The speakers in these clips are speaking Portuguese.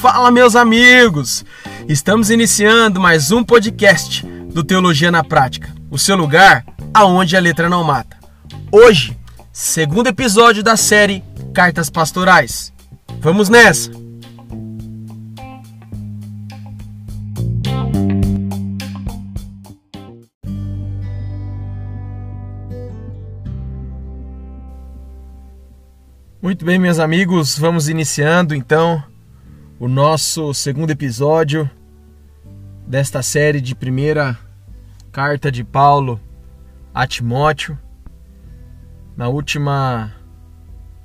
Fala, meus amigos! Estamos iniciando mais um podcast do Teologia na Prática, o seu lugar aonde a letra não mata. Hoje, segundo episódio da série Cartas Pastorais. Vamos nessa! Muito bem, meus amigos, vamos iniciando então o nosso segundo episódio desta série de primeira carta de Paulo a Timóteo. Na última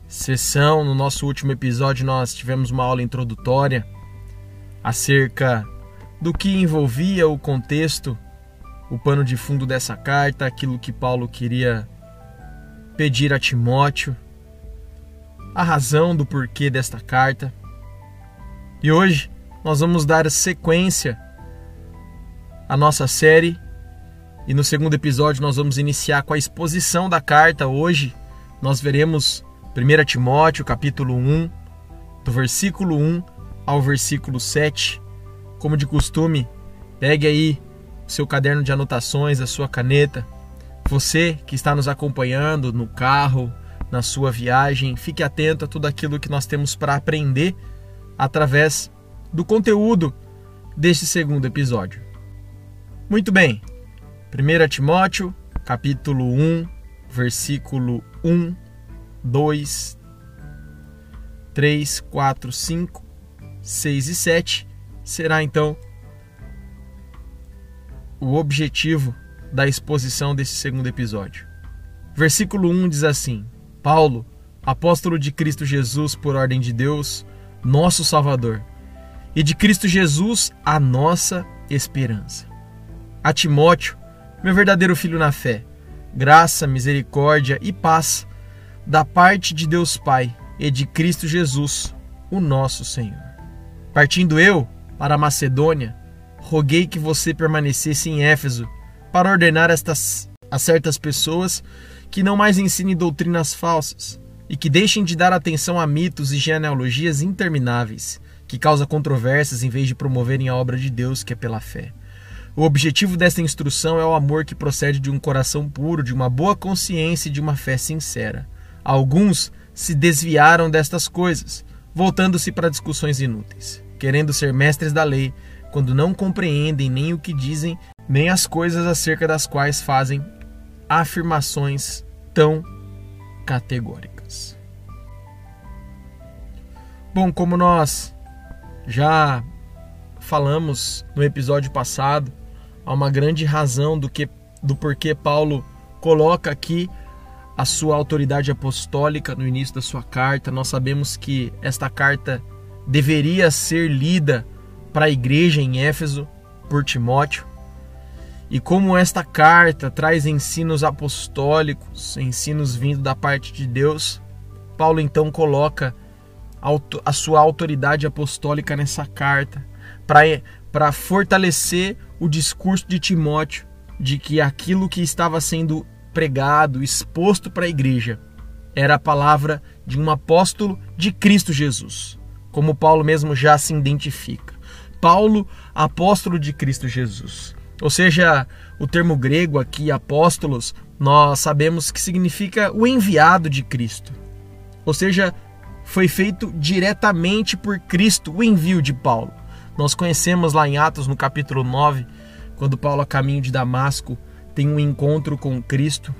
sessão, no nosso último episódio, nós tivemos uma aula introdutória acerca do que envolvia o contexto, o pano de fundo dessa carta, aquilo que Paulo queria pedir a Timóteo a razão do porquê desta carta. E hoje nós vamos dar sequência à nossa série e no segundo episódio nós vamos iniciar com a exposição da carta. Hoje nós veremos 1 Timóteo, capítulo 1, do versículo 1 ao versículo 7. Como de costume, pegue aí o seu caderno de anotações, a sua caneta. Você que está nos acompanhando no carro, na sua viagem. Fique atento a tudo aquilo que nós temos para aprender através do conteúdo deste segundo episódio. Muito bem. 1 Timóteo, capítulo 1, versículo 1, 2, 3, 4, 5, 6 e 7 será então o objetivo da exposição desse segundo episódio. Versículo 1 diz assim: Paulo, apóstolo de Cristo Jesus por ordem de Deus, nosso Salvador, e de Cristo Jesus, a nossa esperança. A Timóteo, meu verdadeiro filho na fé, graça, misericórdia e paz da parte de Deus Pai e de Cristo Jesus, o nosso Senhor. Partindo eu para Macedônia, roguei que você permanecesse em Éfeso para ordenar estas a certas pessoas que não mais ensinem doutrinas falsas e que deixem de dar atenção a mitos e genealogias intermináveis que causam controvérsias em vez de promoverem a obra de Deus que é pela fé. O objetivo desta instrução é o amor que procede de um coração puro, de uma boa consciência e de uma fé sincera. Alguns se desviaram destas coisas, voltando-se para discussões inúteis, querendo ser mestres da lei, quando não compreendem nem o que dizem, nem as coisas acerca das quais fazem afirmações tão categóricas. Bom, como nós já falamos no episódio passado, há uma grande razão do que do porquê Paulo coloca aqui a sua autoridade apostólica no início da sua carta. Nós sabemos que esta carta deveria ser lida para a igreja em Éfeso por Timóteo. E como esta carta traz ensinos apostólicos, ensinos vindo da parte de Deus, Paulo então coloca a sua autoridade apostólica nessa carta para fortalecer o discurso de Timóteo de que aquilo que estava sendo pregado, exposto para a igreja, era a palavra de um apóstolo de Cristo Jesus, como Paulo mesmo já se identifica. Paulo, apóstolo de Cristo Jesus. Ou seja, o termo grego aqui, apóstolos, nós sabemos que significa o enviado de Cristo. Ou seja, foi feito diretamente por Cristo o envio de Paulo. Nós conhecemos lá em Atos, no capítulo 9, quando Paulo, a caminho de Damasco, tem um encontro com Cristo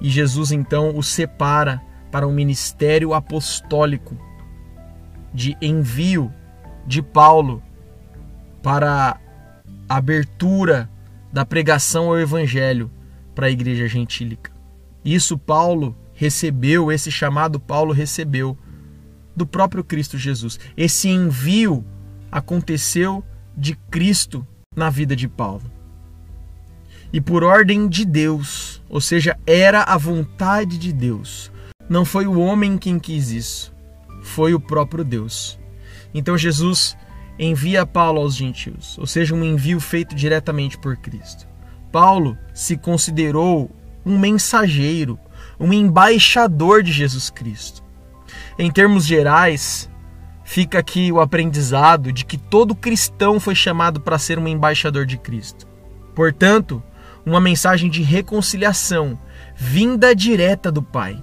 e Jesus então o separa para um ministério apostólico de envio de Paulo para abertura da pregação ao evangelho para a igreja gentílica. Isso Paulo recebeu, esse chamado Paulo recebeu do próprio Cristo Jesus. Esse envio aconteceu de Cristo na vida de Paulo. E por ordem de Deus, ou seja, era a vontade de Deus. Não foi o homem quem quis isso, foi o próprio Deus. Então Jesus envia Paulo aos gentios, ou seja, um envio feito diretamente por Cristo. Paulo se considerou um mensageiro, um embaixador de Jesus Cristo. Em termos gerais, fica aqui o aprendizado de que todo cristão foi chamado para ser um embaixador de Cristo. Portanto, uma mensagem de reconciliação, vinda direta do Pai.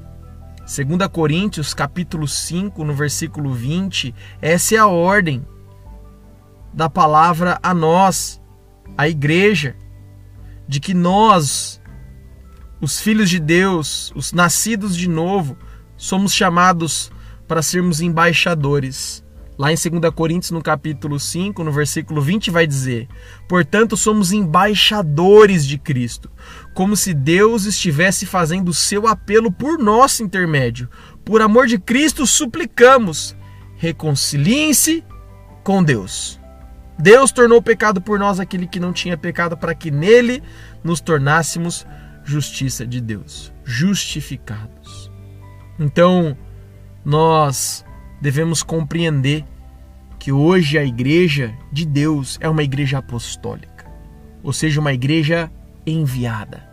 2 Coríntios, capítulo 5, no versículo 20, essa é a ordem da palavra a nós, a igreja, de que nós, os filhos de Deus, os nascidos de novo, somos chamados para sermos embaixadores. Lá em 2 Coríntios, no capítulo 5, no versículo 20, vai dizer: Portanto, somos embaixadores de Cristo, como se Deus estivesse fazendo o seu apelo por nosso intermédio. Por amor de Cristo, suplicamos: reconciliem-se com Deus. Deus tornou pecado por nós aquele que não tinha pecado, para que nele nos tornássemos justiça de Deus, justificados. Então, nós devemos compreender que hoje a igreja de Deus é uma igreja apostólica, ou seja, uma igreja enviada,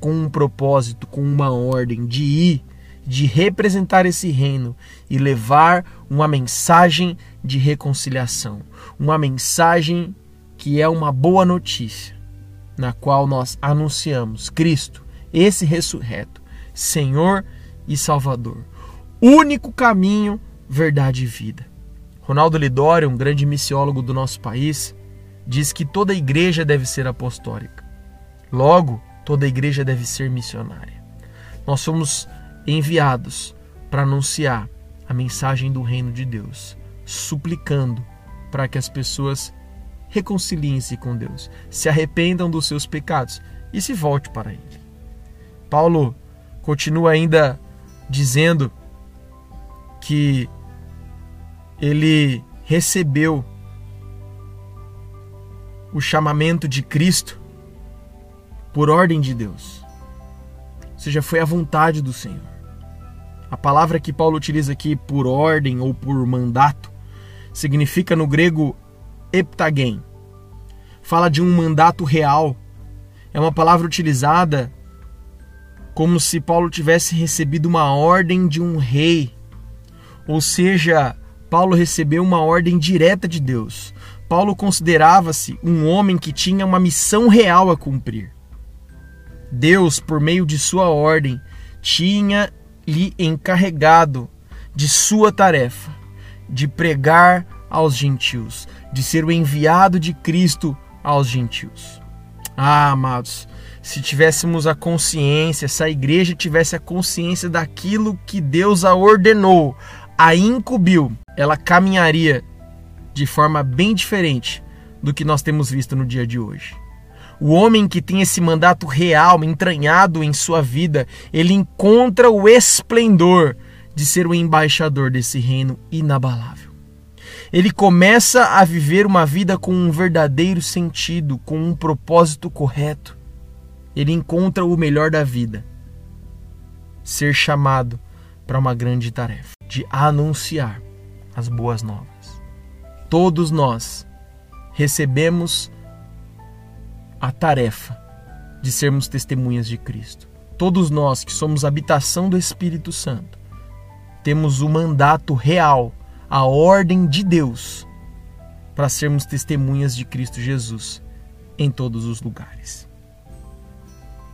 com um propósito, com uma ordem de ir, de representar esse reino e levar uma mensagem de reconciliação, uma mensagem que é uma boa notícia, na qual nós anunciamos Cristo, esse ressurreto, Senhor e Salvador, único caminho verdade e vida. Ronaldo Lidório, um grande missiólogo do nosso país, diz que toda igreja deve ser apostólica. Logo, toda igreja deve ser missionária. Nós somos enviados para anunciar a mensagem do reino de Deus, suplicando para que as pessoas reconciliem-se com Deus, se arrependam dos seus pecados e se volte para Ele. Paulo continua ainda dizendo que ele recebeu o chamamento de Cristo por ordem de Deus. Ou seja, foi a vontade do Senhor. A palavra que Paulo utiliza aqui por ordem ou por mandato significa no grego heptagen. Fala de um mandato real. É uma palavra utilizada como se Paulo tivesse recebido uma ordem de um rei. Ou seja, Paulo recebeu uma ordem direta de Deus. Paulo considerava-se um homem que tinha uma missão real a cumprir. Deus, por meio de sua ordem, tinha lhe encarregado de sua tarefa, de pregar aos gentios, de ser o enviado de Cristo aos gentios. Ah, amados, se tivéssemos a consciência, se a igreja tivesse a consciência daquilo que Deus a ordenou, a incumbiu, ela caminharia de forma bem diferente do que nós temos visto no dia de hoje. O homem que tem esse mandato real, entranhado em sua vida, ele encontra o esplendor de ser o embaixador desse reino inabalável. Ele começa a viver uma vida com um verdadeiro sentido, com um propósito correto. Ele encontra o melhor da vida: ser chamado para uma grande tarefa de anunciar as boas novas. Todos nós recebemos a tarefa de sermos testemunhas de Cristo. Todos nós que somos habitação do Espírito Santo temos o mandato real, a ordem de Deus para sermos testemunhas de Cristo Jesus em todos os lugares.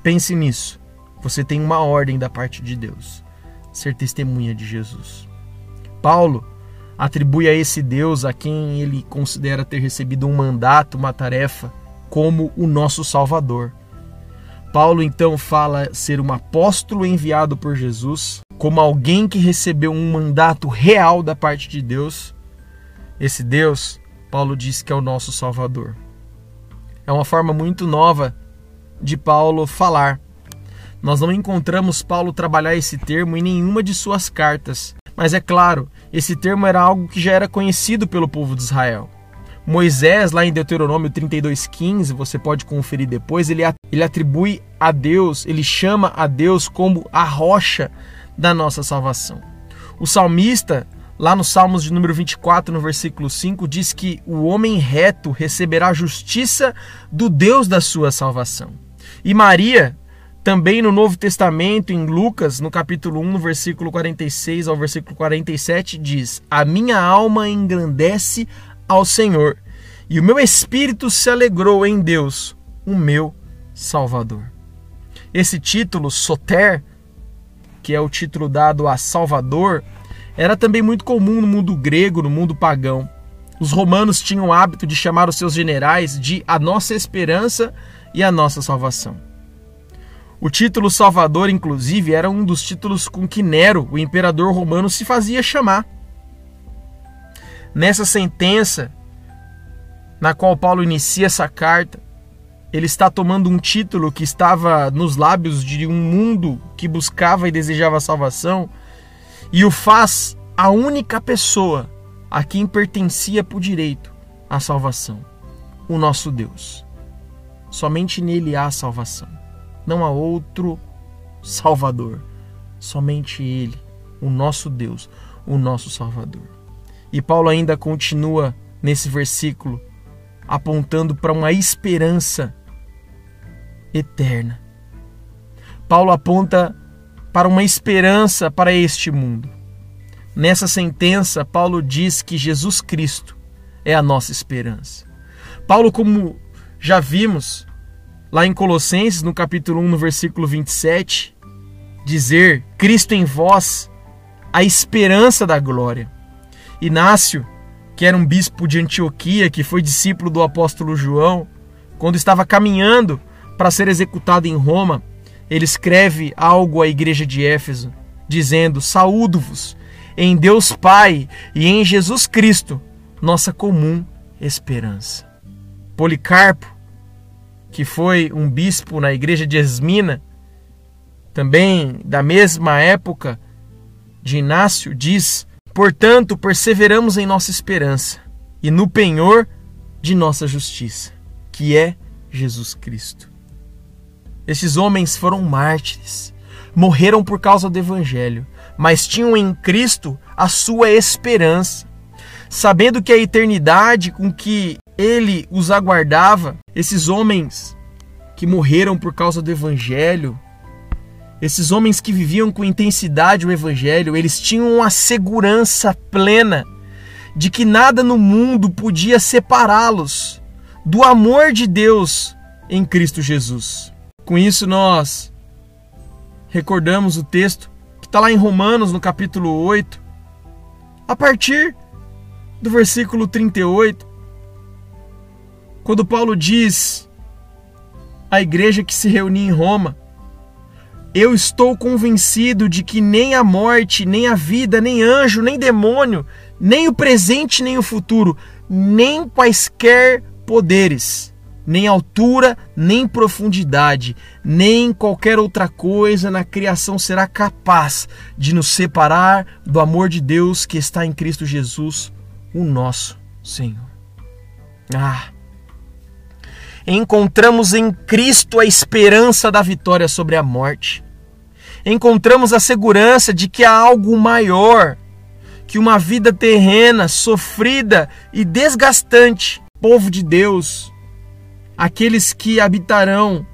Pense nisso. Você tem uma ordem da parte de Deus, ser testemunha de Jesus. Paulo atribui a esse Deus a quem ele considera ter recebido um mandato, uma tarefa, como o nosso Salvador. Paulo então fala ser um apóstolo enviado por Jesus, como alguém que recebeu um mandato real da parte de Deus. Esse Deus, Paulo diz que é o nosso Salvador. É uma forma muito nova de Paulo falar. Nós não encontramos Paulo trabalhar esse termo em nenhuma de suas cartas. Mas é claro, esse termo era algo que já era conhecido pelo povo de Israel. Moisés, lá em Deuteronômio 32,15, você pode conferir depois, ele, atribui a Deus, ele chama a Deus como a rocha da nossa salvação. O salmista, lá no Salmos de número 24, no versículo 5, diz que o homem reto receberá justiça do Deus da sua salvação. E Maria, Também no Novo Testamento, em Lucas, no capítulo 1, no versículo 46 ao versículo 47, diz: A minha alma engrandece ao Senhor, e o meu espírito se alegrou em Deus, o meu Salvador. Esse título, Soter, que é o título dado a Salvador, era também muito comum no mundo grego, no mundo pagão. Os romanos tinham o hábito de chamar os seus generais de a nossa esperança e a nossa salvação. O título Salvador, inclusive, era um dos títulos com que Nero, o imperador romano, se fazia chamar. Nessa sentença, na qual Paulo inicia essa carta, ele está tomando um título que estava nos lábios de um mundo que buscava e desejava salvação e o faz a única pessoa a quem pertencia por direito a salvação, o nosso Deus. Somente nele há salvação. Não há outro Salvador. Somente ele, o nosso Deus, o nosso Salvador. E Paulo ainda continua nesse versículo apontando para uma esperança eterna. Paulo aponta para uma esperança para este mundo. Nessa sentença, Paulo diz que Jesus Cristo é a nossa esperança. Paulo, como já vimos lá em Colossenses, no capítulo 1, no versículo 27, dizer: Cristo em vós, a esperança da glória. Inácio, que era um bispo de Antioquia, que foi discípulo do apóstolo João, quando estava caminhando para ser executado em Roma, ele escreve algo à igreja de Éfeso, dizendo: Saúdo-vos em Deus Pai e em Jesus Cristo, nossa comum esperança. Policarpo, que foi um bispo na igreja de Esmina, também da mesma época de Inácio, diz: Portanto, perseveramos em nossa esperança e no penhor de nossa justiça, que é Jesus Cristo. Esses homens foram mártires, morreram por causa do Evangelho, mas tinham em Cristo a sua esperança, sabendo que a eternidade com que ele os aguardava, esses homens que morreram por causa do Evangelho, esses homens que viviam com intensidade o Evangelho, eles tinham a segurança plena de que nada no mundo podia separá-los do amor de Deus em Cristo Jesus. Com isso, nós recordamos o texto Está lá em Romanos, no capítulo 8, a partir do versículo 38, quando Paulo diz à igreja que se reunia em Roma: Eu estou convencido de que nem a morte, nem a vida, nem anjo, nem demônio, nem o presente, nem o futuro, nem quaisquer poderes nem altura, nem profundidade, nem qualquer outra coisa na criação será capaz de nos separar do amor de Deus que está em Cristo Jesus, o nosso Senhor. Ah! Encontramos em Cristo a esperança da vitória sobre a morte. Encontramos a segurança de que há algo maior que uma vida terrena, sofrida e desgastante. Povo de Deus, aqueles que habitarão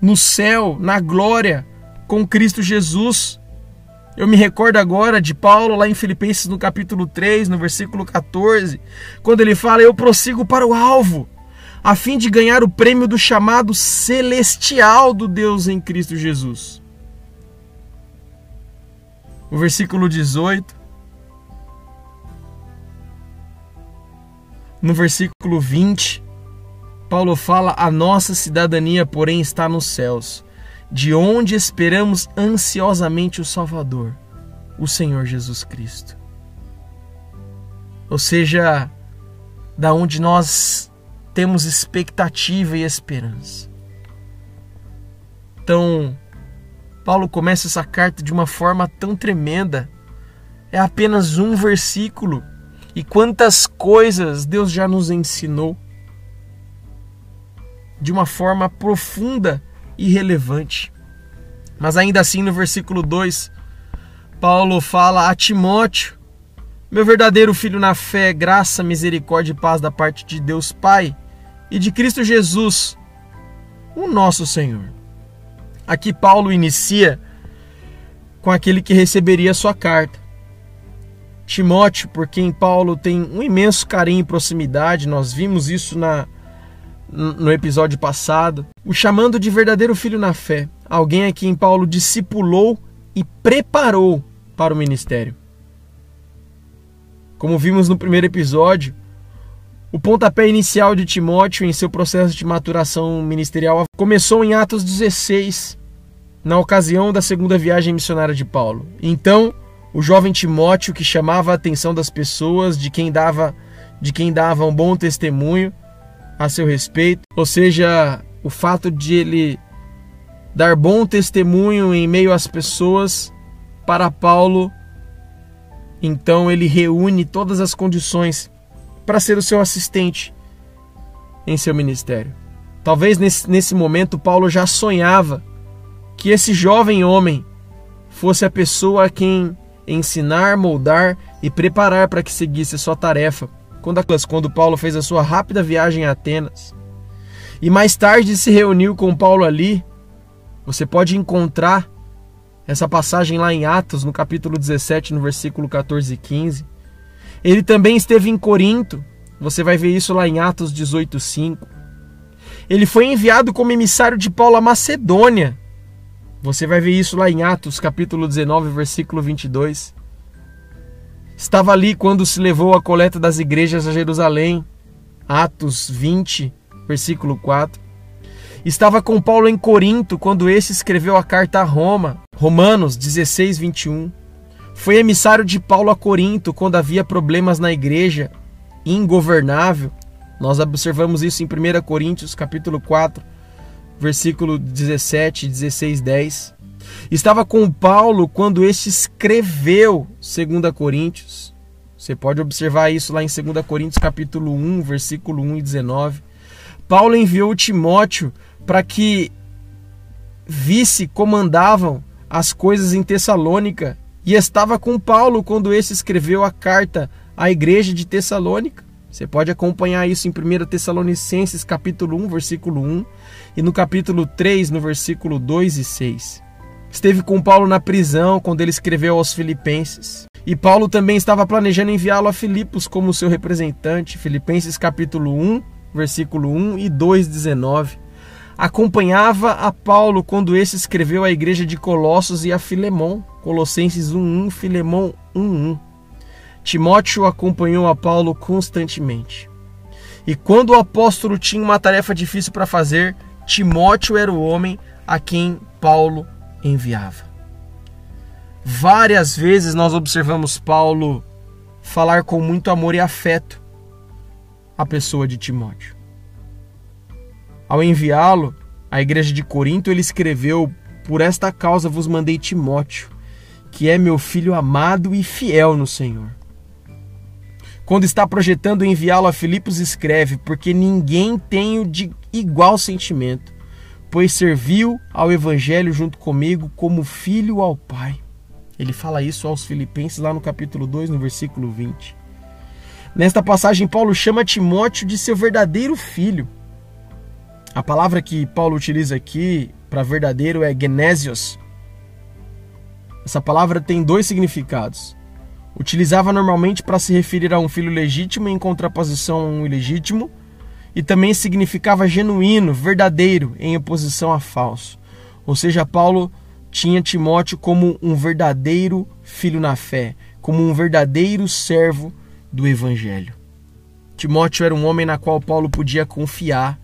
no céu, na glória, com Cristo Jesus. Eu me recordo agora de Paulo lá em Filipenses no capítulo 3, no versículo 14, quando ele fala: Eu prossigo para o alvo, a fim de ganhar o prêmio do chamado celestial do Deus em Cristo Jesus. O versículo 18. No versículo 20, Paulo fala: a nossa cidadania, porém, está nos céus, de onde esperamos ansiosamente o Salvador, o Senhor Jesus Cristo. Ou seja, da onde nós temos expectativa e esperança. Então, Paulo começa essa carta de uma forma tão tremenda. É apenas um versículo. E quantas coisas Deus já nos ensinou de uma forma profunda e relevante. Mas ainda assim, no versículo 2, Paulo fala a Timóteo: Meu verdadeiro filho na fé, graça, misericórdia e paz da parte de Deus Pai e de Cristo Jesus, o nosso Senhor. Aqui Paulo inicia com aquele que receberia sua carta. Timóteo, por quem Paulo tem um imenso carinho e proximidade, nós vimos isso na, no episódio passado, o chamando de verdadeiro filho na fé, alguém a quem Paulo discipulou e preparou para o ministério. Como vimos no primeiro episódio, o pontapé inicial de Timóteo em seu processo de maturação ministerial começou em Atos 16, na ocasião da segunda viagem missionária de Paulo. Então, o jovem Timóteo, que chamava a atenção das pessoas, de quem dava, de quem dava um bom testemunho a seu respeito, ou seja, o fato de ele dar bom testemunho em meio às pessoas para Paulo então ele reúne todas as condições para ser o seu assistente em seu ministério. Talvez nesse, nesse momento Paulo já sonhava que esse jovem homem fosse a pessoa a quem ensinar, moldar e preparar para que seguisse a sua tarefa. Quando, quando Paulo fez a sua rápida viagem a Atenas e mais tarde se reuniu com Paulo ali, você pode encontrar essa passagem lá em Atos, no capítulo 17, no versículo 14 e 15. Ele também esteve em Corinto, você vai ver isso lá em Atos 18, 5. Ele foi enviado como emissário de Paulo à Macedônia. Você vai ver isso lá em Atos, capítulo 19, versículo 22. Estava ali quando se levou a coleta das igrejas a Jerusalém. Atos 20, versículo 4. Estava com Paulo em Corinto quando esse escreveu a carta a Roma, Romanos 16, 21. Foi emissário de Paulo a Corinto quando havia problemas na igreja, ingovernável. Nós observamos isso em 1 Coríntios, capítulo 4, versículo 17, 16, 10. Estava com Paulo quando este escreveu 2 Coríntios. Você pode observar isso lá em 2 Coríntios, capítulo 1, versículo 1 e 19. Paulo enviou Timóteo para que visse comandavam as coisas em Tessalônica e estava com Paulo quando esse escreveu a carta à igreja de Tessalônica. Você pode acompanhar isso em 1 Tessalonicenses capítulo 1, versículo 1 e no capítulo 3, no versículo 2 e 6. Esteve com Paulo na prisão quando ele escreveu aos Filipenses. E Paulo também estava planejando enviá-lo a Filipos como seu representante. Filipenses capítulo 1, versículo 1 e 2, 19 acompanhava a Paulo quando esse escreveu à igreja de Colossos e a Filemão, Colossenses 1:1, Filemão 1:1. Timóteo acompanhou a Paulo constantemente. E quando o apóstolo tinha uma tarefa difícil para fazer, Timóteo era o homem a quem Paulo enviava. Várias vezes nós observamos Paulo falar com muito amor e afeto a pessoa de Timóteo. Ao enviá-lo à igreja de Corinto, ele escreveu: Por esta causa vos mandei Timóteo, que é meu filho amado e fiel no Senhor. Quando está projetando enviá-lo a Filipos, escreve: Porque ninguém tem de igual sentimento, pois serviu ao evangelho junto comigo como filho ao Pai. Ele fala isso aos Filipenses lá no capítulo 2, no versículo 20. Nesta passagem, Paulo chama Timóteo de seu verdadeiro filho. A palavra que Paulo utiliza aqui para verdadeiro é genésios. Essa palavra tem dois significados. Utilizava normalmente para se referir a um filho legítimo em contraposição a um ilegítimo, e também significava genuíno, verdadeiro, em oposição a falso. Ou seja, Paulo tinha Timóteo como um verdadeiro filho na fé, como um verdadeiro servo do evangelho. Timóteo era um homem na qual Paulo podia confiar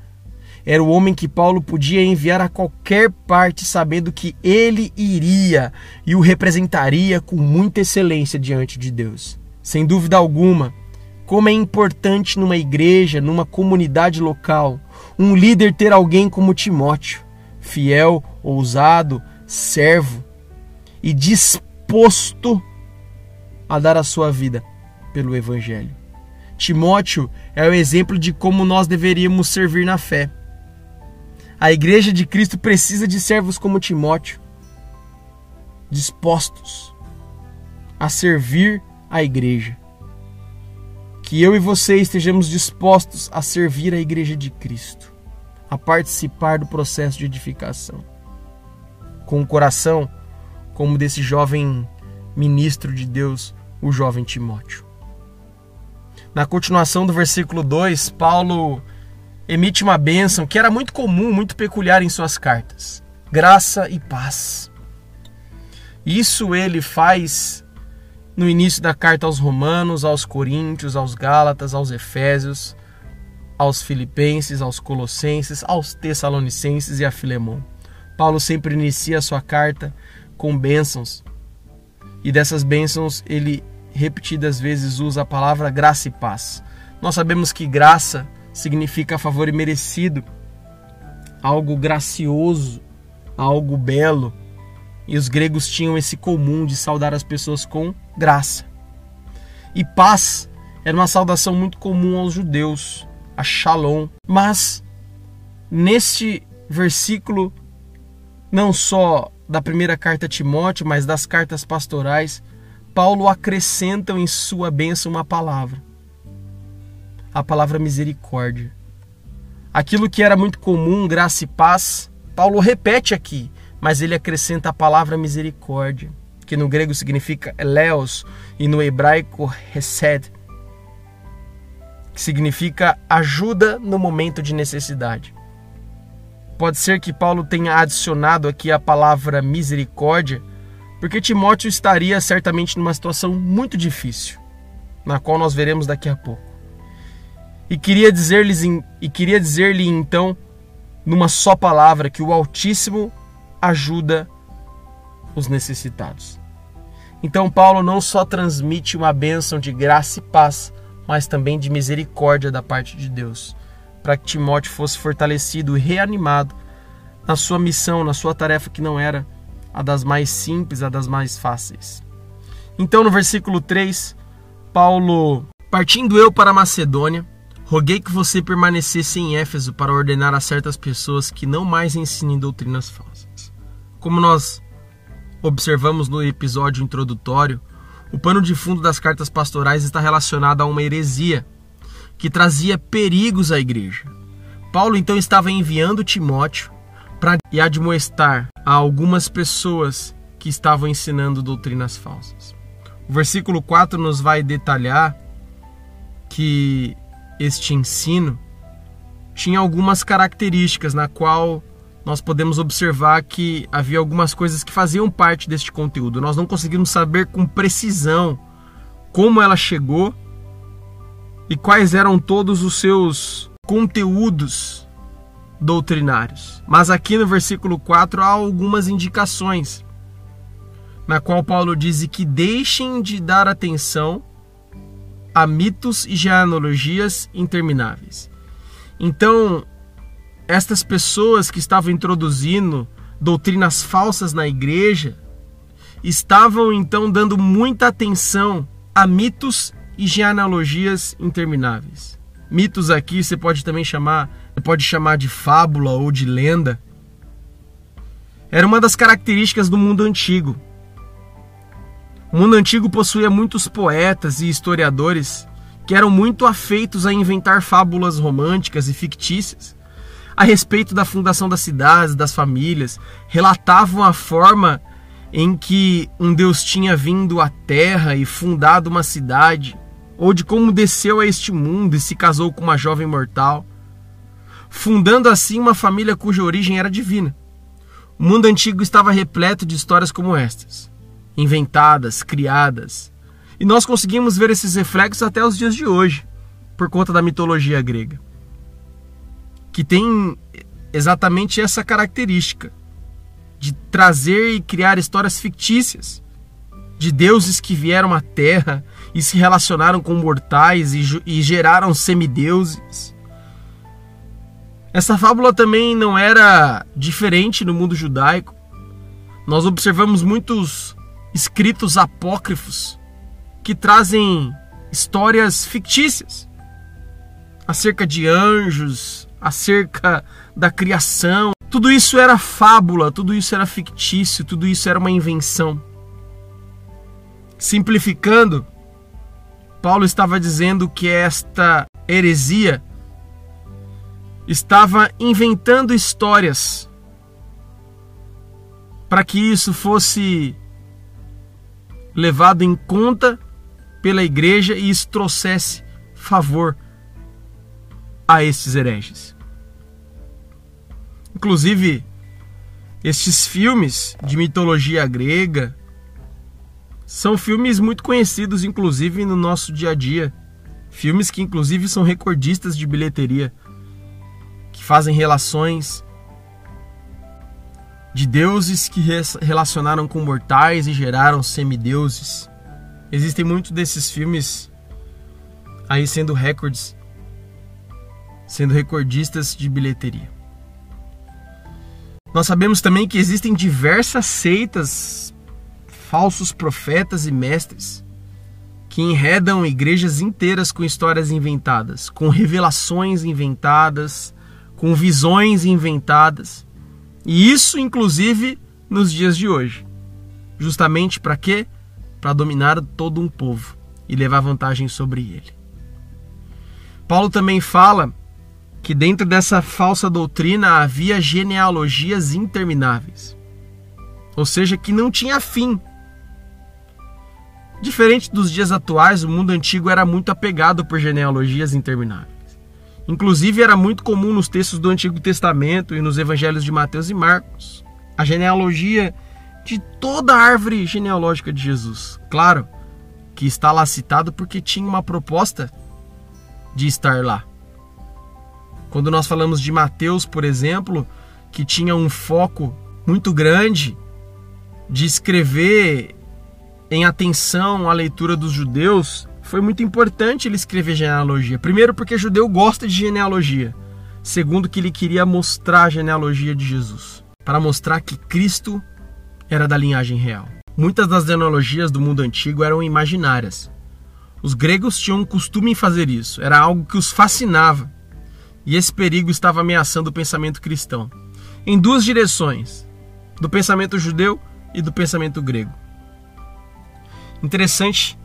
era o homem que Paulo podia enviar a qualquer parte, sabendo que ele iria e o representaria com muita excelência diante de Deus. Sem dúvida alguma, como é importante numa igreja, numa comunidade local, um líder ter alguém como Timóteo, fiel, ousado, servo e disposto a dar a sua vida pelo Evangelho. Timóteo é o exemplo de como nós deveríamos servir na fé. A igreja de Cristo precisa de servos como Timóteo, dispostos a servir a igreja. Que eu e você estejamos dispostos a servir a igreja de Cristo, a participar do processo de edificação. com o coração como desse jovem ministro de Deus, o jovem Timóteo. Na continuação do versículo 2, Paulo emite uma bênção que era muito comum, muito peculiar em suas cartas: graça e paz. Isso ele faz no início da carta aos Romanos, aos Coríntios, aos Gálatas, aos Efésios, aos Filipenses, aos Colossenses, aos Tessalonicenses e a Filemão. Paulo sempre inicia a sua carta com bênçãos. E dessas bênçãos ele repetidas vezes usa a palavra graça e paz. Nós sabemos que graça significa favor imerecido, algo gracioso, algo belo. E os gregos tinham esse comum de saudar as pessoas com graça. E paz era uma saudação muito comum aos judeus, a shalom. Mas neste versículo, não só da primeira carta a Timóteo, mas das cartas pastorais, Paulo acrescenta em sua bênção uma palavra. A palavra misericórdia. Aquilo que era muito comum, graça e paz, Paulo repete aqui, mas ele acrescenta a palavra misericórdia, que no grego significa eleos e no hebraico hesed, que significa ajuda no momento de necessidade. Pode ser que Paulo tenha adicionado aqui a palavra misericórdia, porque Timóteo estaria certamente numa situação muito difícil, na qual nós veremos daqui a pouco. E queria dizer-lhe dizer-lhe então numa só palavra que o Altíssimo ajuda os necessitados. Então Paulo não só transmite uma bênção de graça e paz, mas também de misericórdia da parte de Deus, para que Timóteo fosse fortalecido e reanimado na sua missão, na sua tarefa que não era a das mais simples, a das mais fáceis. Então, no versículo 3, Paulo, partindo eu para Macedônia, roguei que você permanecesse em Éfeso para ordenar a certas pessoas que não mais ensinem doutrinas falsas. Como nós observamos no episódio introdutório, o pano de fundo das cartas pastorais está relacionado a uma heresia que trazia perigos à igreja. Paulo então estava enviando Timóteo para admoestar a algumas pessoas que estavam ensinando doutrinas falsas. O versículo 4 nos vai detalhar que este ensino tinha algumas características na qual nós podemos observar que havia algumas coisas que faziam parte deste conteúdo. Nós não conseguimos saber com precisão como ela chegou e quais eram todos os seus conteúdos doutrinários. Mas aqui no versículo 4 há algumas indicações, na qual Paulo diz que deixem de dar atenção a mitos e genealogias intermináveis. Então, estas pessoas que estavam introduzindo doutrinas falsas na igreja estavam então dando muita atenção a mitos e genealogias intermináveis. Mitos aqui você pode também chamar, pode chamar de fábula ou de lenda. Era uma das características do mundo antigo. O mundo antigo possuía muitos poetas e historiadores que eram muito afeitos a inventar fábulas românticas e fictícias a respeito da fundação das cidades, das famílias, relatavam a forma em que um Deus tinha vindo à terra e fundado uma cidade, ou de como desceu a este mundo e se casou com uma jovem mortal, fundando assim uma família cuja origem era divina. O mundo antigo estava repleto de histórias como estas, inventadas, criadas, e nós conseguimos ver esses reflexos até os dias de hoje, por conta da mitologia grega que tem exatamente essa característica de trazer e criar histórias fictícias de deuses que vieram à Terra e se relacionaram com mortais e, e geraram semideuses. Essa fábula também não era diferente no mundo judaico. Nós observamos muitos escritos apócrifos que trazem histórias fictícias acerca de anjos, acerca da criação. Tudo isso era fábula, tudo isso era fictício, tudo isso era uma invenção. Simplificando, Paulo estava dizendo que esta heresia estava inventando histórias para que isso fosse levado em conta pela igreja e isso trouxesse favor a estes hereges. Inclusive, estes filmes de mitologia grega são filmes muito conhecidos, inclusive no nosso dia a dia. Filmes que, inclusive, são recordistas de bilheteria, que fazem relações de deuses que relacionaram com mortais e geraram semideuses. Existem muitos desses filmes aí sendo recordes, sendo recordistas de bilheteria. Nós sabemos também que existem diversas seitas, falsos profetas e mestres que enredam igrejas inteiras com histórias inventadas, com revelações inventadas, com visões inventadas. E isso, inclusive, nos dias de hoje. Justamente para quê? Para dominar todo um povo e levar vantagem sobre ele. Paulo também fala que dentro dessa falsa doutrina havia genealogias intermináveis. Ou seja, que não tinha fim. Diferente dos dias atuais, o mundo antigo era muito apegado por genealogias intermináveis. Inclusive, era muito comum nos textos do Antigo Testamento e nos evangelhos de Mateus e Marcos a genealogia de toda a árvore genealógica de Jesus. Claro que está lá citado porque tinha uma proposta de estar lá. Quando nós falamos de Mateus, por exemplo, que tinha um foco muito grande de escrever em atenção à leitura dos judeus, foi muito importante ele escrever genealogia. Primeiro, porque judeu gosta de genealogia. Segundo, que ele queria mostrar a genealogia de Jesus, para mostrar que Cristo era da linhagem real. Muitas das genealogias do mundo antigo eram imaginárias. Os gregos tinham um costume em fazer isso, era algo que os fascinava e esse perigo estava ameaçando o pensamento cristão, em duas direções: do pensamento judeu e do pensamento grego. Interessante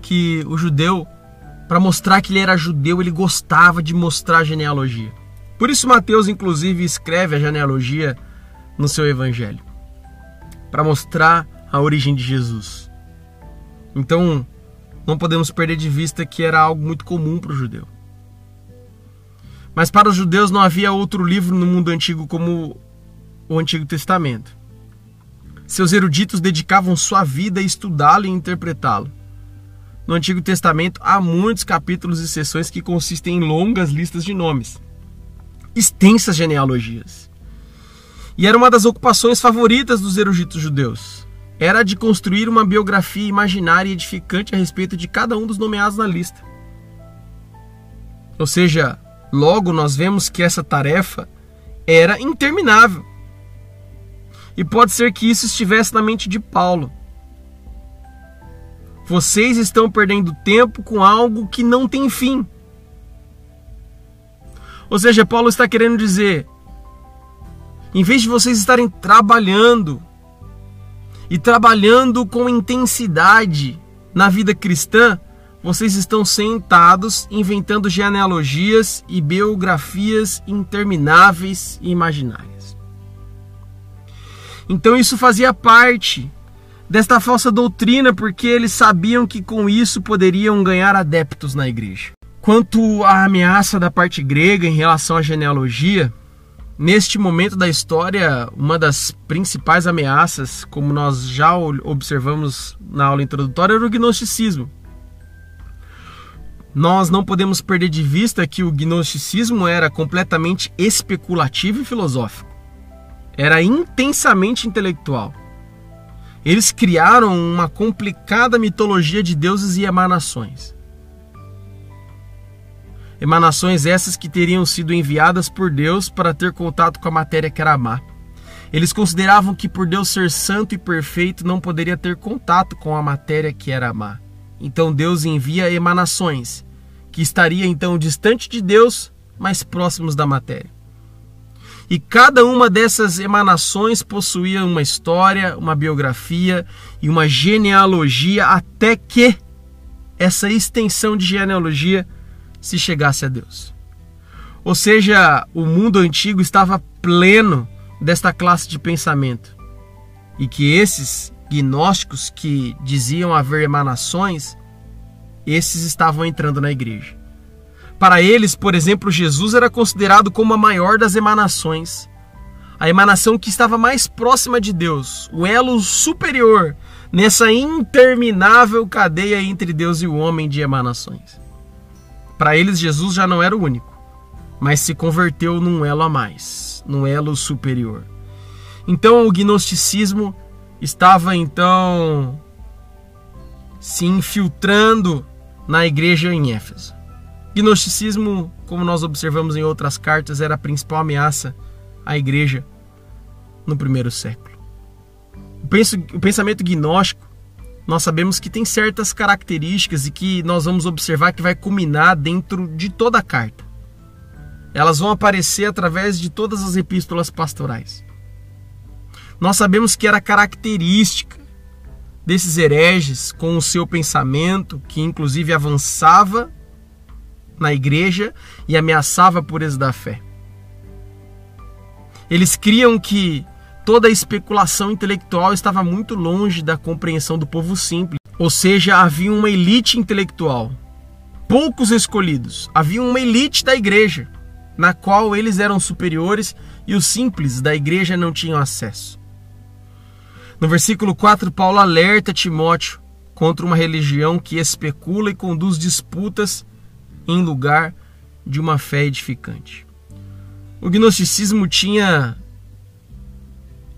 que o judeu, para mostrar que ele era judeu, ele gostava de mostrar a genealogia. Por isso, Mateus, inclusive, escreve a genealogia no seu evangelho para mostrar a origem de Jesus. Então, não podemos perder de vista que era algo muito comum para o judeu. Mas para os judeus não havia outro livro no mundo antigo como o Antigo Testamento. Seus eruditos dedicavam sua vida a estudá-lo e interpretá-lo. No Antigo Testamento há muitos capítulos e sessões que consistem em longas listas de nomes, extensas genealogias. E era uma das ocupações favoritas dos eruditos judeus. Era de construir uma biografia imaginária e edificante a respeito de cada um dos nomeados na lista. Ou seja, Logo, nós vemos que essa tarefa era interminável. E pode ser que isso estivesse na mente de Paulo. Vocês estão perdendo tempo com algo que não tem fim. Ou seja, Paulo está querendo dizer: em vez de vocês estarem trabalhando e trabalhando com intensidade na vida cristã, vocês estão sentados inventando genealogias e biografias intermináveis e imaginárias. Então isso fazia parte desta falsa doutrina, porque eles sabiam que com isso poderiam ganhar adeptos na igreja. Quanto à ameaça da parte grega em relação à genealogia, neste momento da história, uma das principais ameaças, como nós já observamos na aula introdutória, era o gnosticismo nós não podemos perder de vista que o gnosticismo era completamente especulativo e filosófico. Era intensamente intelectual. Eles criaram uma complicada mitologia de deuses e emanações. Emanações essas que teriam sido enviadas por Deus para ter contato com a matéria que era má. Eles consideravam que por Deus ser santo e perfeito não poderia ter contato com a matéria que era má. Então Deus envia emanações que estaria então distante de Deus, mas próximos da matéria. E cada uma dessas emanações possuía uma história, uma biografia e uma genealogia até que essa extensão de genealogia se chegasse a Deus. Ou seja, o mundo antigo estava pleno desta classe de pensamento. e que esses gnósticos que diziam haver emanações, esses estavam entrando na igreja. Para eles, por exemplo, Jesus era considerado como a maior das emanações, a emanação que estava mais próxima de Deus, o elo superior nessa interminável cadeia entre Deus e o homem de emanações. Para eles, Jesus já não era o único, mas se converteu num elo a mais, num elo superior. Então, o gnosticismo estava então se infiltrando na igreja em Éfeso. Gnosticismo, como nós observamos em outras cartas, era a principal ameaça à igreja no primeiro século. O pensamento gnóstico, nós sabemos que tem certas características e que nós vamos observar que vai culminar dentro de toda a carta. Elas vão aparecer através de todas as epístolas pastorais. Nós sabemos que era característica desses hereges com o seu pensamento, que inclusive avançava na igreja e ameaçava a pureza da fé. Eles criam que toda a especulação intelectual estava muito longe da compreensão do povo simples, ou seja, havia uma elite intelectual, poucos escolhidos, havia uma elite da igreja, na qual eles eram superiores e os simples da igreja não tinham acesso. No versículo 4, Paulo alerta Timóteo contra uma religião que especula e conduz disputas em lugar de uma fé edificante. O gnosticismo tinha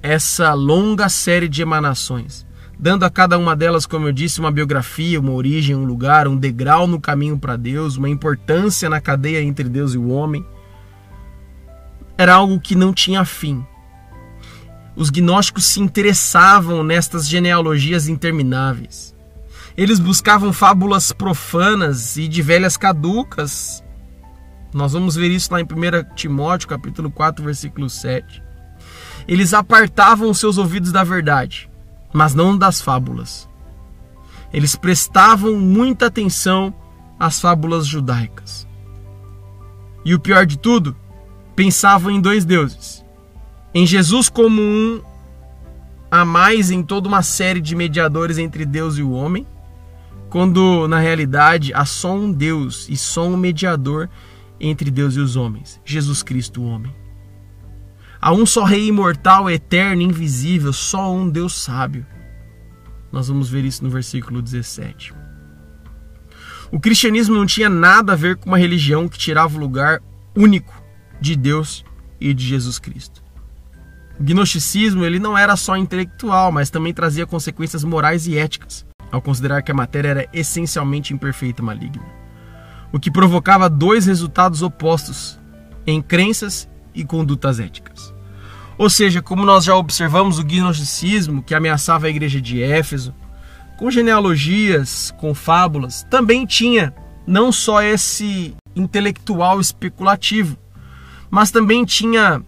essa longa série de emanações, dando a cada uma delas, como eu disse, uma biografia, uma origem, um lugar, um degrau no caminho para Deus, uma importância na cadeia entre Deus e o homem. Era algo que não tinha fim os gnósticos se interessavam nestas genealogias intermináveis. Eles buscavam fábulas profanas e de velhas caducas. Nós vamos ver isso lá em 1 Timóteo, capítulo 4, versículo 7. Eles apartavam seus ouvidos da verdade, mas não das fábulas. Eles prestavam muita atenção às fábulas judaicas. E o pior de tudo, pensavam em dois deuses em Jesus como um a mais em toda uma série de mediadores entre Deus e o homem, quando na realidade há só um Deus e só um mediador entre Deus e os homens, Jesus Cristo, o homem. Há um só Rei imortal, eterno, invisível, só um Deus sábio. Nós vamos ver isso no versículo 17. O cristianismo não tinha nada a ver com uma religião que tirava o lugar único de Deus e de Jesus Cristo. O gnosticismo ele não era só intelectual, mas também trazia consequências morais e éticas, ao considerar que a matéria era essencialmente imperfeita e maligna. O que provocava dois resultados opostos em crenças e condutas éticas. Ou seja, como nós já observamos, o gnosticismo, que ameaçava a igreja de Éfeso, com genealogias, com fábulas, também tinha não só esse intelectual especulativo, mas também tinha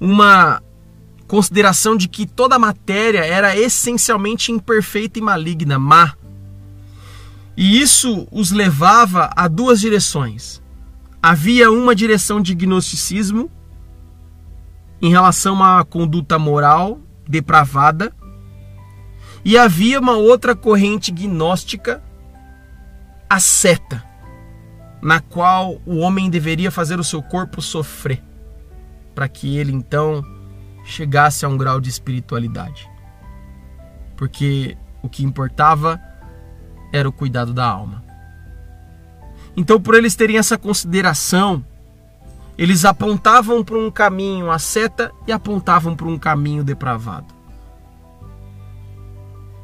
uma consideração de que toda a matéria era essencialmente imperfeita e maligna, má. E isso os levava a duas direções. Havia uma direção de gnosticismo em relação à conduta moral depravada, e havia uma outra corrente gnóstica, a seta, na qual o homem deveria fazer o seu corpo sofrer para que ele então chegasse a um grau de espiritualidade. Porque o que importava era o cuidado da alma. Então, por eles terem essa consideração, eles apontavam para um caminho a seta e apontavam para um caminho depravado.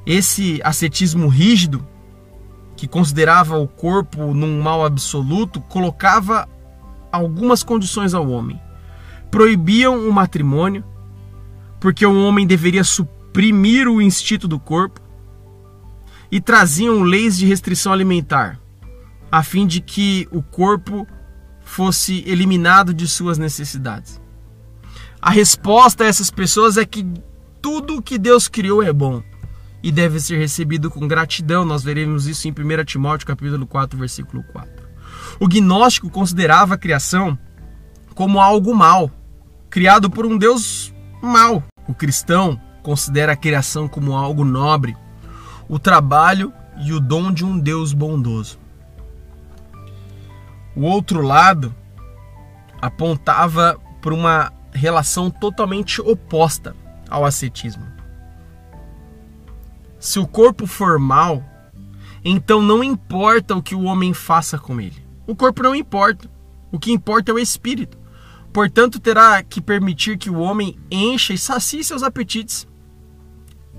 Esse ascetismo rígido, que considerava o corpo num mal absoluto, colocava algumas condições ao homem proibiam o matrimônio, porque o homem deveria suprimir o instinto do corpo, e traziam leis de restrição alimentar, a fim de que o corpo fosse eliminado de suas necessidades. A resposta a essas pessoas é que tudo que Deus criou é bom e deve ser recebido com gratidão. Nós veremos isso em 1 Timóteo capítulo 4, versículo 4. O gnóstico considerava a criação como algo mal, criado por um Deus mau. O cristão considera a criação como algo nobre, o trabalho e o dom de um Deus bondoso. O outro lado apontava para uma relação totalmente oposta ao ascetismo. Se o corpo for mal, então não importa o que o homem faça com ele. O corpo não importa. O que importa é o espírito. Portanto, terá que permitir que o homem encha e sacie seus apetites,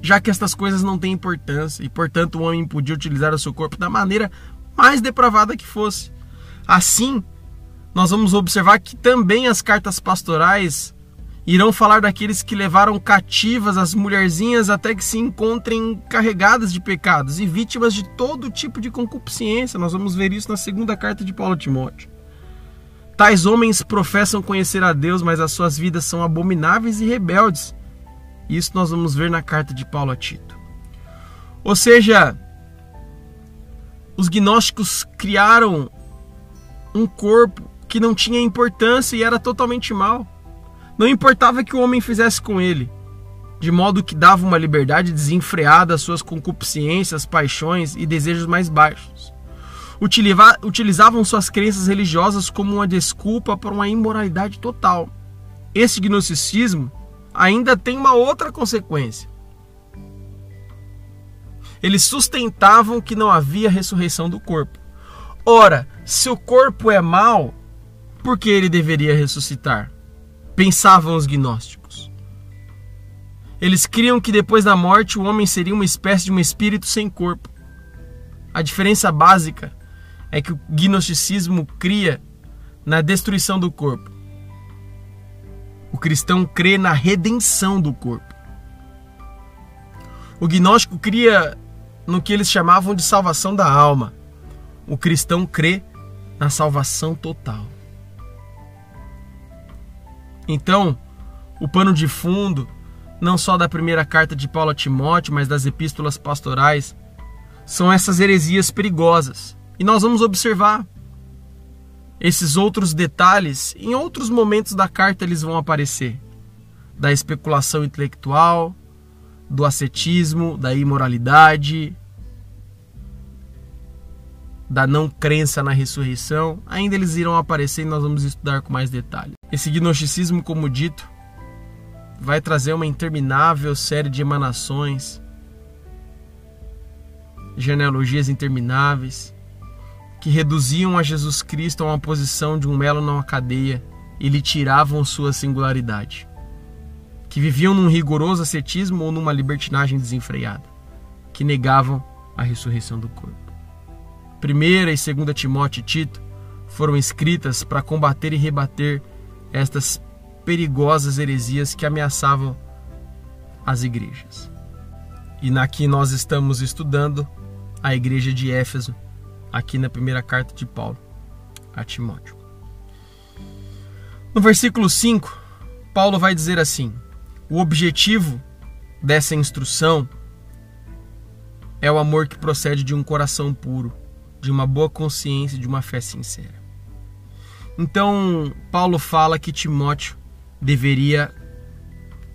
já que estas coisas não têm importância e, portanto, o homem podia utilizar o seu corpo da maneira mais depravada que fosse. Assim, nós vamos observar que também as cartas pastorais irão falar daqueles que levaram cativas as mulherzinhas até que se encontrem carregadas de pecados e vítimas de todo tipo de concupiscência. Nós vamos ver isso na segunda carta de Paulo a Timóteo. Tais homens professam conhecer a Deus, mas as suas vidas são abomináveis e rebeldes. Isso nós vamos ver na carta de Paulo a Tito. Ou seja, os gnósticos criaram um corpo que não tinha importância e era totalmente mal. Não importava que o homem fizesse com ele, de modo que dava uma liberdade desenfreada às suas concupiscências, paixões e desejos mais baixos. Utilizavam suas crenças religiosas como uma desculpa para uma imoralidade total. Esse gnosticismo ainda tem uma outra consequência. Eles sustentavam que não havia ressurreição do corpo. Ora, se o corpo é mau, por que ele deveria ressuscitar? Pensavam os gnósticos. Eles criam que depois da morte o homem seria uma espécie de um espírito sem corpo. A diferença básica é que o gnosticismo cria na destruição do corpo. O cristão crê na redenção do corpo. O gnóstico cria no que eles chamavam de salvação da alma. O cristão crê na salvação total. Então, o pano de fundo, não só da primeira carta de Paulo a Timóteo, mas das epístolas pastorais, são essas heresias perigosas. E nós vamos observar esses outros detalhes em outros momentos da carta eles vão aparecer. Da especulação intelectual, do ascetismo, da imoralidade, da não crença na ressurreição, ainda eles irão aparecer e nós vamos estudar com mais detalhe. Esse gnosticismo, como dito, vai trazer uma interminável série de emanações, genealogias intermináveis, que reduziam a Jesus Cristo a uma posição de um melo numa cadeia e lhe tiravam sua singularidade, que viviam num rigoroso ascetismo ou numa libertinagem desenfreada, que negavam a ressurreição do corpo. Primeira e segunda Timóteo e Tito foram escritas para combater e rebater estas perigosas heresias que ameaçavam as igrejas. E naqui nós estamos estudando a igreja de Éfeso, aqui na primeira carta de Paulo a Timóteo. No versículo 5, Paulo vai dizer assim: o objetivo dessa instrução é o amor que procede de um coração puro de uma boa consciência, de uma fé sincera. Então, Paulo fala que Timóteo deveria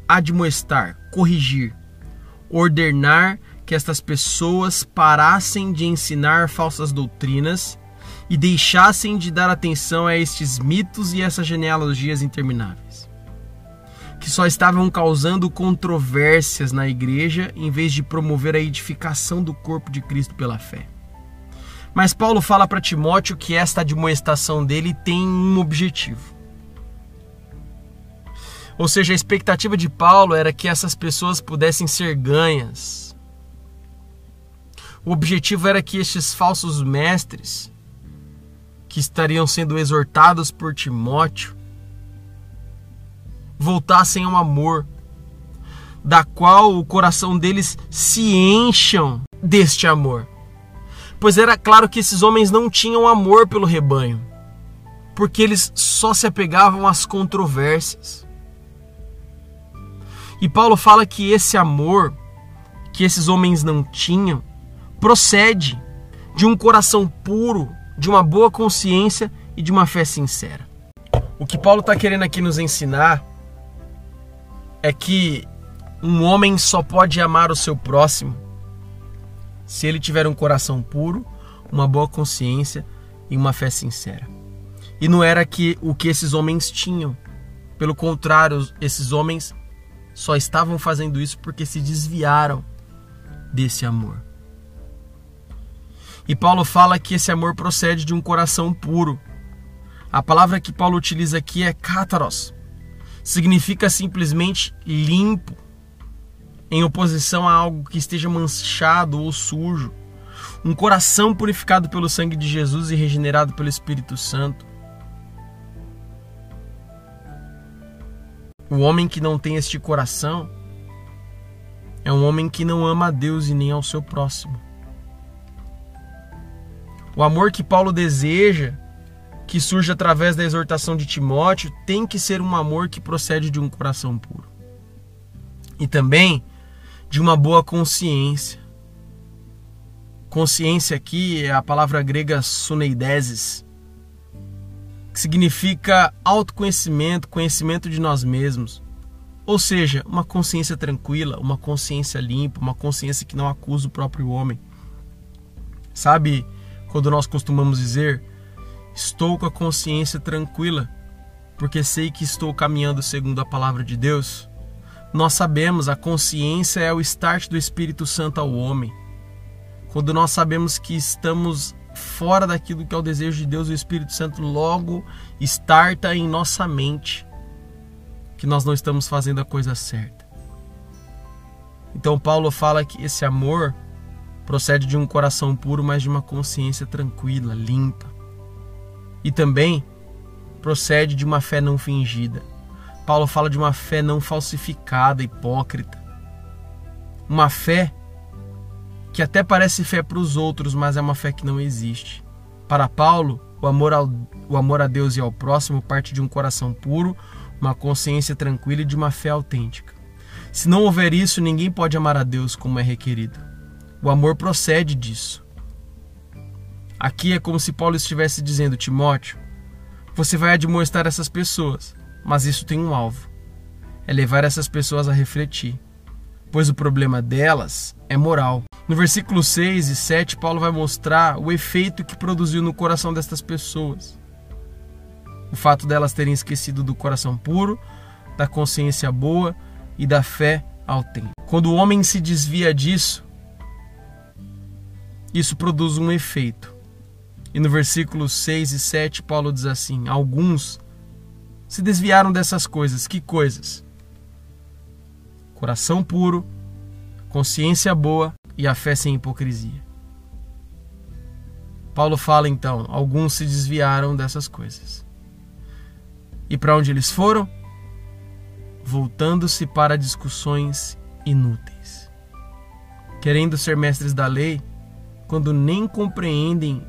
admoestar, corrigir, ordenar que estas pessoas parassem de ensinar falsas doutrinas e deixassem de dar atenção a estes mitos e essas genealogias intermináveis, que só estavam causando controvérsias na igreja em vez de promover a edificação do corpo de Cristo pela fé. Mas Paulo fala para Timóteo que esta admoestação dele tem um objetivo. Ou seja, a expectativa de Paulo era que essas pessoas pudessem ser ganhas. O objetivo era que estes falsos mestres, que estariam sendo exortados por Timóteo, voltassem ao amor, da qual o coração deles se encham deste amor pois era claro que esses homens não tinham amor pelo rebanho, porque eles só se apegavam às controvérsias. E Paulo fala que esse amor que esses homens não tinham procede de um coração puro, de uma boa consciência e de uma fé sincera. O que Paulo está querendo aqui nos ensinar é que um homem só pode amar o seu próximo se ele tiver um coração puro, uma boa consciência e uma fé sincera. E não era que o que esses homens tinham. Pelo contrário, esses homens só estavam fazendo isso porque se desviaram desse amor. E Paulo fala que esse amor procede de um coração puro. A palavra que Paulo utiliza aqui é kataros. Significa simplesmente limpo, em oposição a algo que esteja manchado ou sujo. Um coração purificado pelo sangue de Jesus e regenerado pelo Espírito Santo. O homem que não tem este coração é um homem que não ama a Deus e nem ao seu próximo. O amor que Paulo deseja, que surge através da exortação de Timóteo, tem que ser um amor que procede de um coração puro. E também de uma boa consciência. Consciência aqui é a palavra grega suneideses, que significa autoconhecimento, conhecimento de nós mesmos. Ou seja, uma consciência tranquila, uma consciência limpa, uma consciência que não acusa o próprio homem. Sabe quando nós costumamos dizer: Estou com a consciência tranquila, porque sei que estou caminhando segundo a palavra de Deus? Nós sabemos, a consciência é o start do Espírito Santo ao homem. Quando nós sabemos que estamos fora daquilo que é o desejo de Deus, o Espírito Santo logo starta em nossa mente que nós não estamos fazendo a coisa certa. Então Paulo fala que esse amor procede de um coração puro, mas de uma consciência tranquila, limpa. E também procede de uma fé não fingida. Paulo fala de uma fé não falsificada, hipócrita. Uma fé que até parece fé para os outros, mas é uma fé que não existe. Para Paulo, o amor, ao, o amor a Deus e ao próximo parte de um coração puro, uma consciência tranquila e de uma fé autêntica. Se não houver isso, ninguém pode amar a Deus como é requerido. O amor procede disso. Aqui é como se Paulo estivesse dizendo, Timóteo, você vai admoestar essas pessoas, mas isso tem um alvo: é levar essas pessoas a refletir, pois o problema delas é moral. No versículo 6 e 7, Paulo vai mostrar o efeito que produziu no coração destas pessoas o fato delas terem esquecido do coração puro, da consciência boa e da fé autêntica. Quando o homem se desvia disso, isso produz um efeito. E no versículo 6 e 7, Paulo diz assim: Alguns se desviaram dessas coisas. Que coisas? Coração puro, consciência boa e a fé sem hipocrisia. Paulo fala então: alguns se desviaram dessas coisas. E para onde eles foram? Voltando-se para discussões inúteis. Querendo ser mestres da lei, quando nem compreendem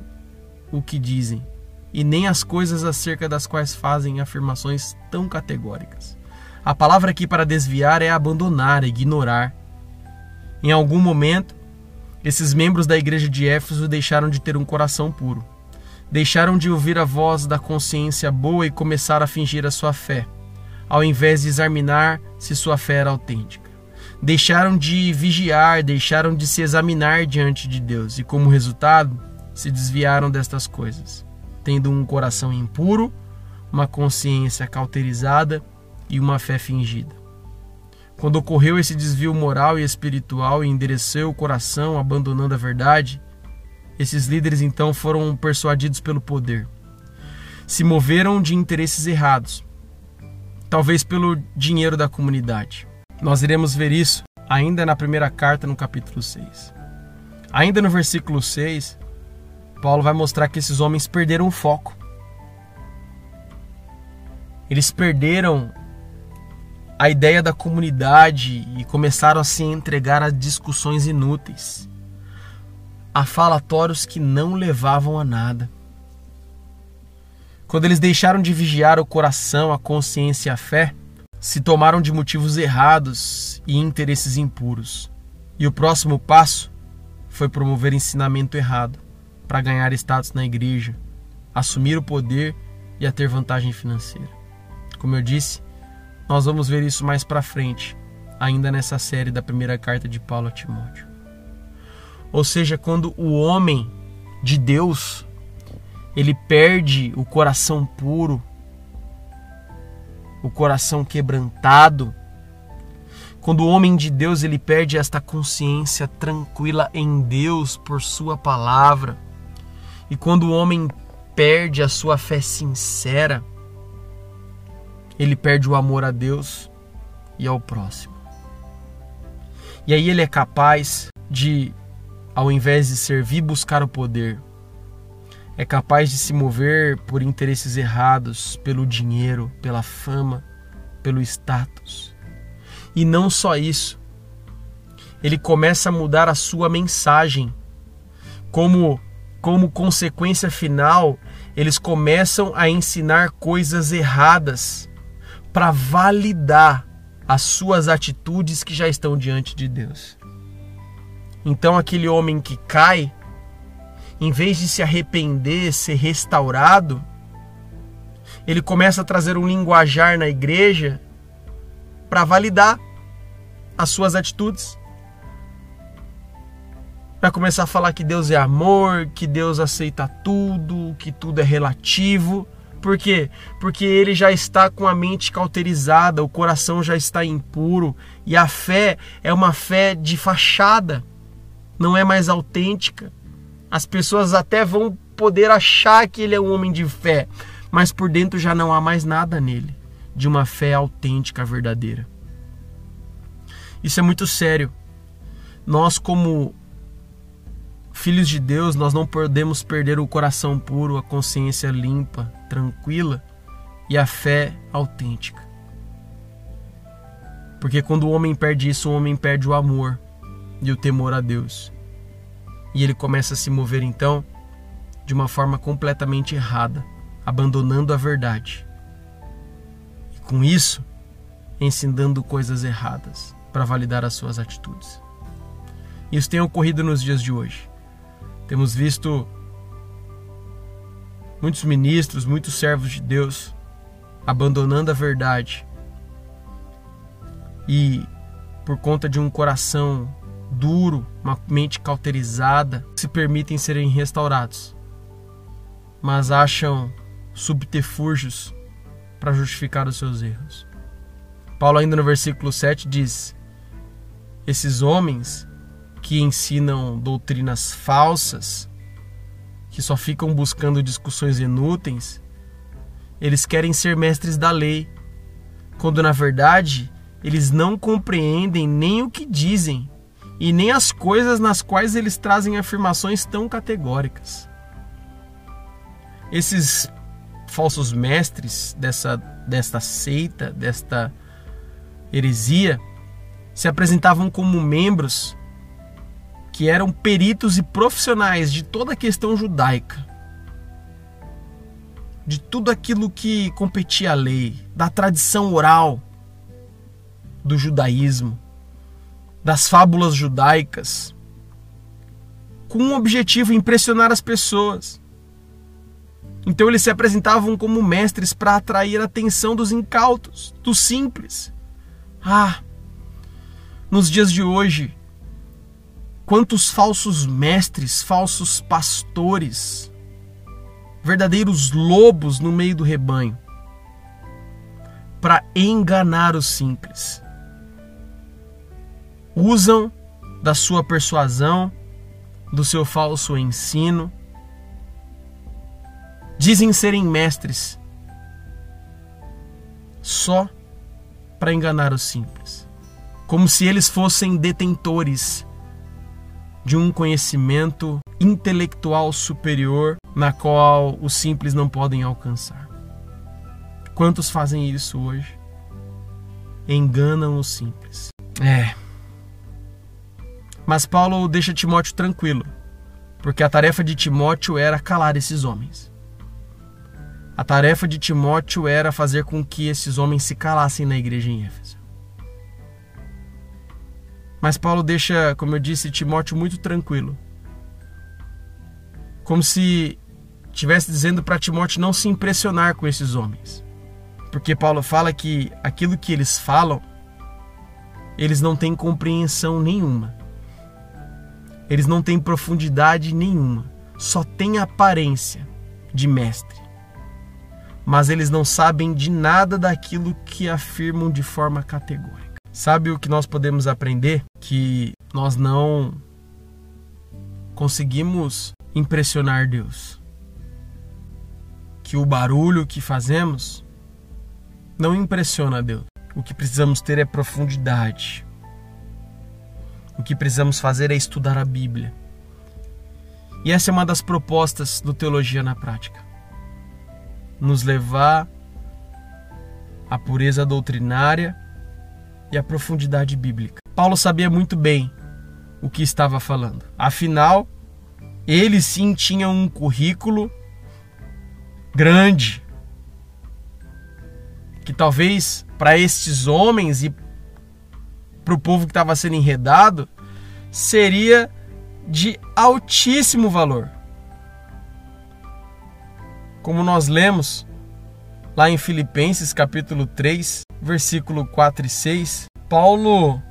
o que dizem e nem as coisas acerca das quais fazem afirmações tão categóricas. A palavra aqui para desviar é abandonar, ignorar. Em algum momento, esses membros da igreja de Éfeso deixaram de ter um coração puro. Deixaram de ouvir a voz da consciência boa e começaram a fingir a sua fé, ao invés de examinar se sua fé era autêntica. Deixaram de vigiar, deixaram de se examinar diante de Deus e, como resultado, se desviaram destas coisas, tendo um coração impuro, uma consciência cauterizada e uma fé fingida. Quando ocorreu esse desvio moral e espiritual e endereceu o coração, abandonando a verdade, esses líderes então foram persuadidos pelo poder. Se moveram de interesses errados, talvez pelo dinheiro da comunidade. Nós iremos ver isso ainda na primeira carta, no capítulo 6. Ainda no versículo 6, Paulo vai mostrar que esses homens perderam o foco. Eles perderam a ideia da comunidade e começaram a se entregar a discussões inúteis a falatórios que não levavam a nada. Quando eles deixaram de vigiar o coração, a consciência e a fé, se tomaram de motivos errados e interesses impuros. E o próximo passo foi promover ensinamento errado para ganhar status na igreja, assumir o poder e a ter vantagem financeira. Como eu disse, nós vamos ver isso mais para frente, ainda nessa série da primeira carta de Paulo a Timóteo. Ou seja, quando o homem de Deus ele perde o coração puro, o coração quebrantado, quando o homem de Deus ele perde esta consciência tranquila em Deus por sua palavra, e quando o homem perde a sua fé sincera, ele perde o amor a Deus e ao próximo. E aí ele é capaz de, ao invés de servir, buscar o poder. É capaz de se mover por interesses errados, pelo dinheiro, pela fama, pelo status. E não só isso. Ele começa a mudar a sua mensagem. Como como consequência final, eles começam a ensinar coisas erradas para validar as suas atitudes que já estão diante de Deus. Então, aquele homem que cai, em vez de se arrepender, ser restaurado, ele começa a trazer um linguajar na igreja para validar as suas atitudes. Para começar a falar que Deus é amor, que Deus aceita tudo, que tudo é relativo. Por quê? Porque ele já está com a mente cauterizada, o coração já está impuro e a fé é uma fé de fachada, não é mais autêntica. As pessoas até vão poder achar que ele é um homem de fé, mas por dentro já não há mais nada nele de uma fé autêntica, verdadeira. Isso é muito sério. Nós, como filhos de Deus, nós não podemos perder o coração puro, a consciência limpa, tranquila e a fé autêntica. Porque quando o homem perde isso, o homem perde o amor e o temor a Deus. E ele começa a se mover então de uma forma completamente errada, abandonando a verdade. E com isso, ensinando coisas erradas para validar as suas atitudes. Isso tem ocorrido nos dias de hoje. Temos visto muitos ministros, muitos servos de Deus abandonando a verdade e por conta de um coração duro, uma mente cauterizada, se permitem serem restaurados, mas acham subterfúgios para justificar os seus erros. Paulo ainda no versículo 7 diz: Esses homens que ensinam doutrinas falsas, que só ficam buscando discussões inúteis, eles querem ser mestres da lei, quando na verdade eles não compreendem nem o que dizem e nem as coisas nas quais eles trazem afirmações tão categóricas. Esses falsos mestres dessa, desta seita, desta heresia, se apresentavam como membros que eram peritos e profissionais de toda a questão judaica, de tudo aquilo que competia à lei, da tradição oral do judaísmo, das fábulas judaicas, com um objetivo impressionar as pessoas. Então eles se apresentavam como mestres para atrair a atenção dos incautos, dos simples. Ah, nos dias de hoje, Quantos falsos mestres, falsos pastores, verdadeiros lobos no meio do rebanho, para enganar os simples. Usam da sua persuasão, do seu falso ensino, dizem serem mestres só para enganar os simples, como se eles fossem detentores de um conhecimento intelectual superior na qual os simples não podem alcançar. Quantos fazem isso hoje? Enganam os simples. É. Mas Paulo deixa Timóteo tranquilo, porque a tarefa de Timóteo era calar esses homens. A tarefa de Timóteo era fazer com que esses homens se calassem na igreja em Éfeso. Mas Paulo deixa, como eu disse, Timóteo muito tranquilo. Como se estivesse dizendo para Timóteo não se impressionar com esses homens. Porque Paulo fala que aquilo que eles falam, eles não têm compreensão nenhuma. Eles não têm profundidade nenhuma. Só têm aparência de mestre. Mas eles não sabem de nada daquilo que afirmam de forma categórica. Sabe o que nós podemos aprender? Que nós não conseguimos impressionar Deus. Que o barulho que fazemos não impressiona Deus. O que precisamos ter é profundidade. O que precisamos fazer é estudar a Bíblia. E essa é uma das propostas do Teologia na Prática. Nos levar à pureza doutrinária e à profundidade bíblica. Paulo sabia muito bem o que estava falando. Afinal, ele sim tinha um currículo grande que talvez para estes homens e para o povo que estava sendo enredado seria de altíssimo valor. Como nós lemos lá em Filipenses capítulo 3, versículo 4 e 6, Paulo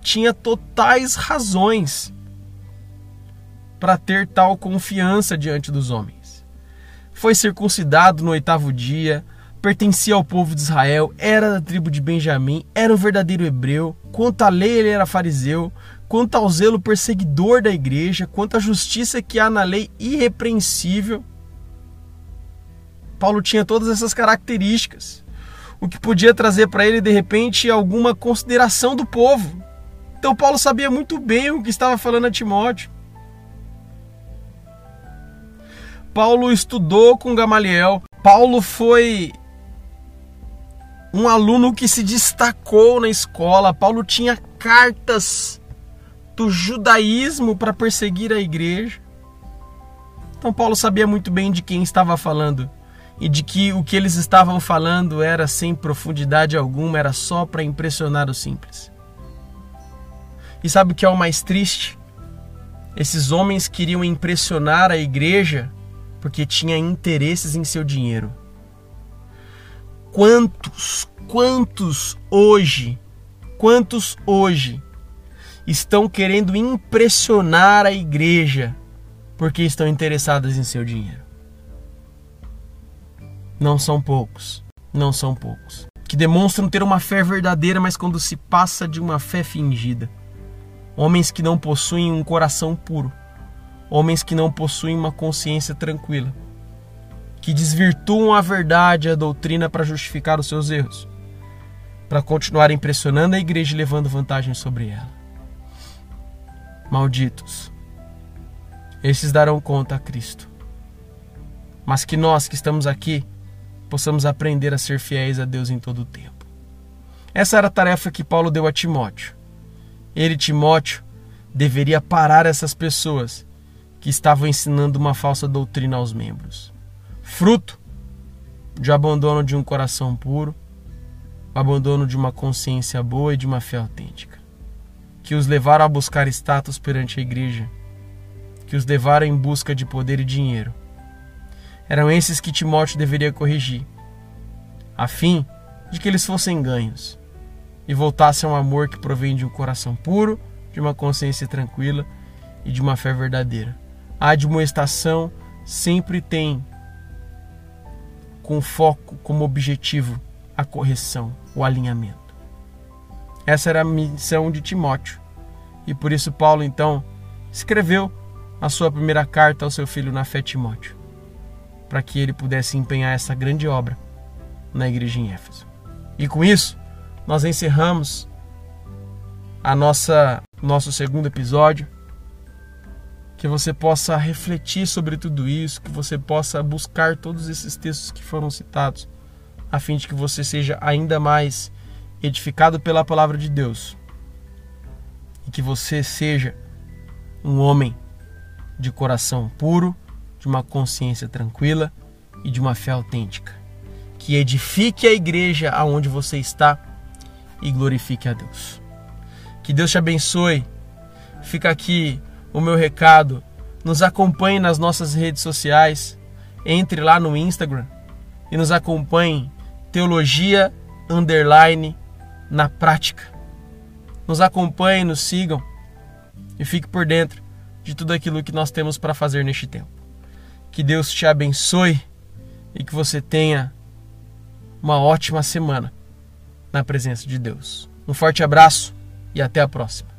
tinha totais razões para ter tal confiança diante dos homens. Foi circuncidado no oitavo dia, pertencia ao povo de Israel, era da tribo de Benjamim, era um verdadeiro hebreu. Quanto à lei, ele era fariseu. Quanto ao zelo perseguidor da igreja, quanto à justiça que há na lei irrepreensível. Paulo tinha todas essas características, o que podia trazer para ele de repente alguma consideração do povo. Então Paulo sabia muito bem o que estava falando a Timóteo. Paulo estudou com Gamaliel. Paulo foi um aluno que se destacou na escola. Paulo tinha cartas do judaísmo para perseguir a igreja. Então Paulo sabia muito bem de quem estava falando e de que o que eles estavam falando era sem profundidade alguma, era só para impressionar os simples. E sabe o que é o mais triste? Esses homens queriam impressionar a igreja porque tinha interesses em seu dinheiro. Quantos, quantos hoje, quantos hoje estão querendo impressionar a igreja porque estão interessados em seu dinheiro? Não são poucos, não são poucos. Que demonstram ter uma fé verdadeira, mas quando se passa de uma fé fingida. Homens que não possuem um coração puro. Homens que não possuem uma consciência tranquila que desvirtuam a verdade e a doutrina para justificar os seus erros, para continuar impressionando a igreja e levando vantagem sobre ela. Malditos, esses darão conta a Cristo. Mas que nós que estamos aqui possamos aprender a ser fiéis a Deus em todo o tempo. Essa era a tarefa que Paulo deu a Timóteo. Ele, Timóteo, deveria parar essas pessoas que estavam ensinando uma falsa doutrina aos membros fruto de abandono de um coração puro, abandono de uma consciência boa e de uma fé autêntica, que os levaram a buscar status perante a igreja, que os levaram em busca de poder e dinheiro. Eram esses que Timóteo deveria corrigir, a fim de que eles fossem ganhos e voltassem ao amor que provém de um coração puro, de uma consciência tranquila e de uma fé verdadeira. A admoestação sempre tem com foco como objetivo a correção, o alinhamento. Essa era a missão de Timóteo. E por isso Paulo então escreveu a sua primeira carta ao seu filho na fé Timóteo, para que ele pudesse empenhar essa grande obra na igreja em Éfeso. E com isso, nós encerramos a nossa nosso segundo episódio que você possa refletir sobre tudo isso, que você possa buscar todos esses textos que foram citados, a fim de que você seja ainda mais edificado pela palavra de Deus e que você seja um homem de coração puro, de uma consciência tranquila e de uma fé autêntica, que edifique a igreja aonde você está e glorifique a Deus. Que Deus te abençoe. Fica aqui o meu recado. Nos acompanhe nas nossas redes sociais. Entre lá no Instagram e nos acompanhe Teologia Underline na prática. nos acompanhem, nos sigam e fique por dentro de tudo aquilo que nós temos para fazer neste tempo. Que Deus te abençoe e que você tenha uma ótima semana na presença de Deus. Um forte abraço e até a próxima.